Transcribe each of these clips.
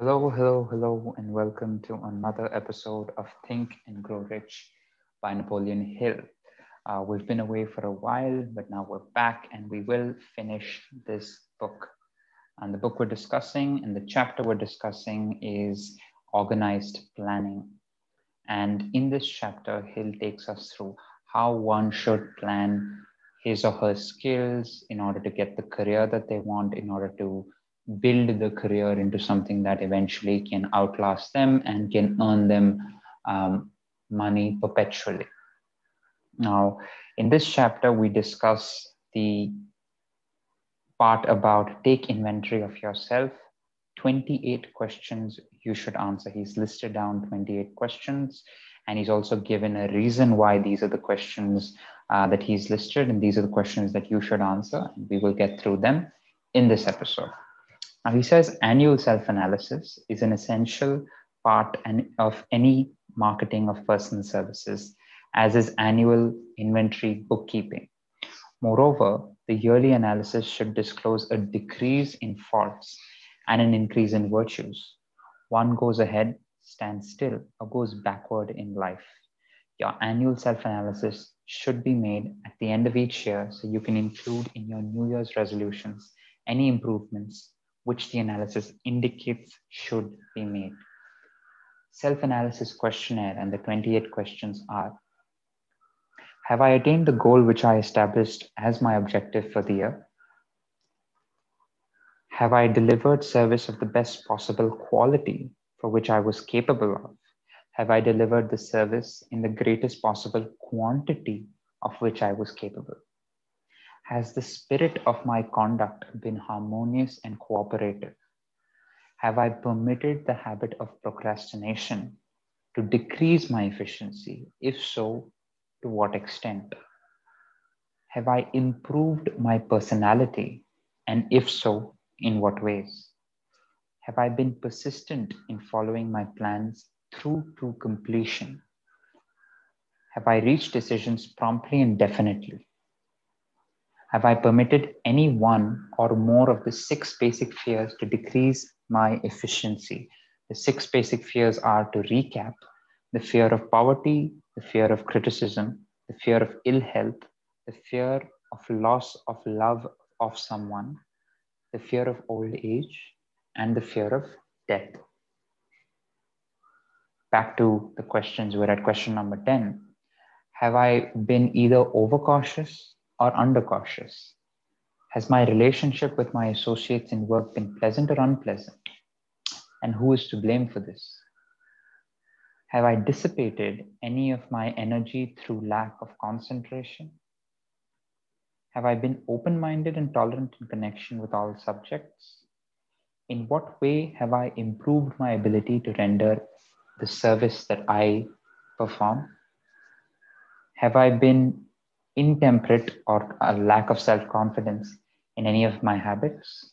Hello, hello, hello, and welcome to another episode of Think and Grow Rich by Napoleon Hill. Uh, we've been away for a while, but now we're back and we will finish this book. And the book we're discussing and the chapter we're discussing is Organized Planning. And in this chapter, Hill takes us through how one should plan his or her skills in order to get the career that they want, in order to build the career into something that eventually can outlast them and can earn them um, money perpetually. Now, in this chapter, we discuss the part about take inventory of yourself, 28 questions you should answer. He's listed down 28 questions, and he's also given a reason why these are the questions uh, that he's listed, and these are the questions that you should answer. We will get through them in this episode. Now, he says annual self analysis is an essential part of any marketing of personal services, as is annual inventory bookkeeping. Moreover, the yearly analysis should disclose a decrease in faults and an increase in virtues. One goes ahead, stands still, or goes backward in life. Your annual self analysis should be made at the end of each year so you can include in your New Year's resolutions any improvements which the analysis indicates should be made. Self-analysis questionnaire and the 28 questions are, have I attained the goal which I established as my objective for the year? Have I delivered service of the best possible quality for which I was capable of? Have I delivered the service in the greatest possible quantity of which I was capable? Has the spirit of my conduct been harmonious and cooperative? Have I permitted the habit of procrastination to decrease my efficiency? If so, to what extent? Have I improved my personality? And if so, in what ways? Have I been persistent in following my plans through to completion? Have I reached decisions promptly and definitely? Have I permitted any one or more of the six basic fears to decrease my efficiency? The six basic fears are to recap the fear of poverty, the fear of criticism, the fear of ill health, the fear of loss of love of someone, the fear of old age, and the fear of death. Back to the questions, we're at question number 10. Have I been either overcautious or undercautious? Has my relationship with my associates in work been pleasant or unpleasant? And who is to blame for this? Have I dissipated any of my energy through lack of concentration? Have I been open minded and tolerant in connection with all subjects? In what way have I improved my ability to render the service that I perform? Have I been intemperate or a lack of self confidence in any of my habits?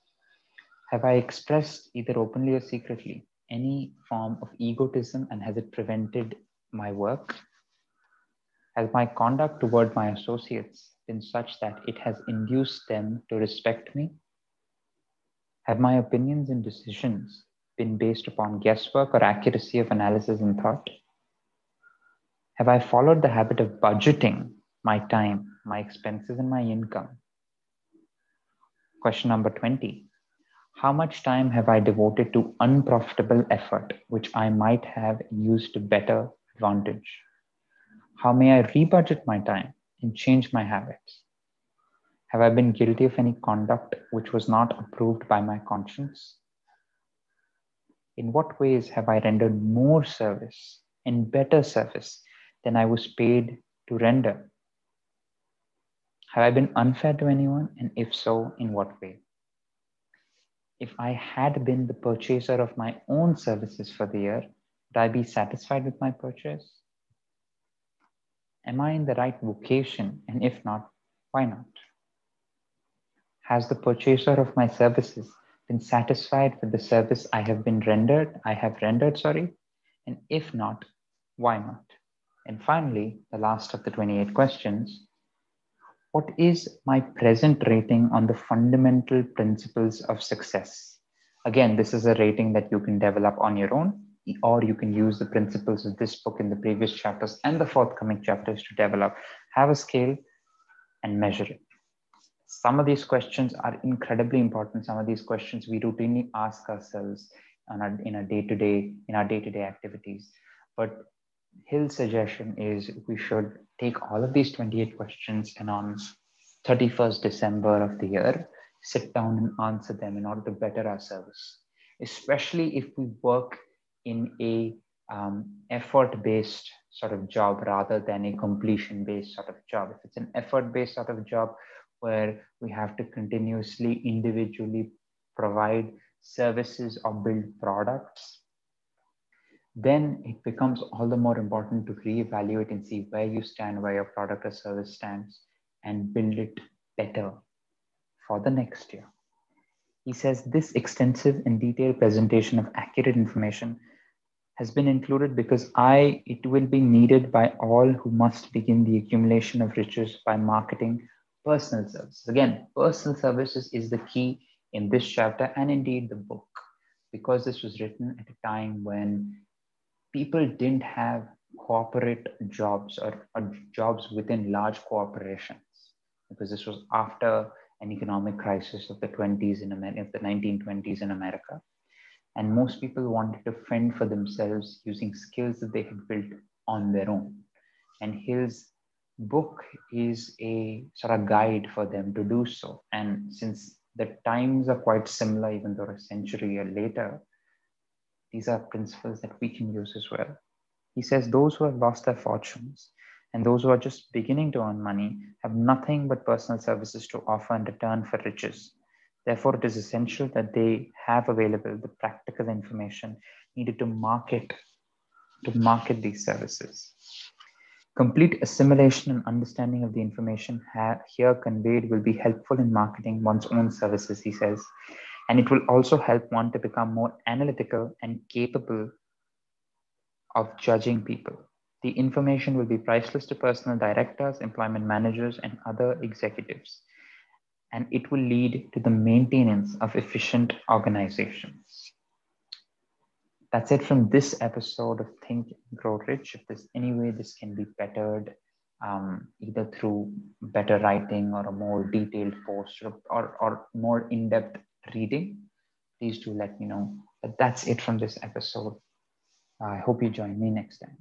Have I expressed either openly or secretly any form of egotism and has it prevented my work? Has my conduct toward my associates been such that it has induced them to respect me? Have my opinions and decisions been based upon guesswork or accuracy of analysis and thought? Have I followed the habit of budgeting my time, my expenses, and my income. Question number 20 How much time have I devoted to unprofitable effort, which I might have used to better advantage? How may I rebudget my time and change my habits? Have I been guilty of any conduct which was not approved by my conscience? In what ways have I rendered more service and better service than I was paid to render? Have I been unfair to anyone? And if so, in what way? If I had been the purchaser of my own services for the year, would I be satisfied with my purchase? Am I in the right vocation? And if not, why not? Has the purchaser of my services been satisfied with the service I have been rendered? I have rendered, sorry. And if not, why not? And finally, the last of the 28 questions what is my present rating on the fundamental principles of success? Again, this is a rating that you can develop on your own, or you can use the principles of this book in the previous chapters and the forthcoming chapters to develop. Have a scale and measure it. Some of these questions are incredibly important. Some of these questions we routinely ask ourselves our, in our day-to-day in our day-to-day activities. But Hill's suggestion is we should take all of these 28 questions and on 31st December of the year, sit down and answer them in order to better our service, especially if we work in a um, effort-based sort of job rather than a completion-based sort of job. If it's an effort-based sort of job where we have to continuously individually provide services or build products, then it becomes all the more important to reevaluate and see where you stand, where your product or service stands, and build it better for the next year. He says this extensive and detailed presentation of accurate information has been included because I, it will be needed by all who must begin the accumulation of riches by marketing personal services. Again, personal services is the key in this chapter and indeed the book, because this was written at a time when people didn't have corporate jobs or, or jobs within large corporations, because this was after an economic crisis of the 20s in America, of the 1920s in America. And most people wanted to fend for themselves using skills that they had built on their own. And his book is a sort of guide for them to do so. And since the times are quite similar, even though a century later, these are principles that we can use as well. He says those who have lost their fortunes and those who are just beginning to earn money have nothing but personal services to offer in return for riches. Therefore, it is essential that they have available the practical information needed to market to market these services. Complete assimilation and understanding of the information here conveyed will be helpful in marketing one's own services, he says, and it will also help one to become more analytical and capable of judging people. The information will be priceless to personal directors, employment managers, and other executives, and it will lead to the maintenance of efficient organizations that's it from this episode of Think Grow Rich. If there's any way this can be bettered, um, either through better writing or a more detailed post or, or, or more in depth reading, please do let me know. But that's it from this episode. I hope you join me next time.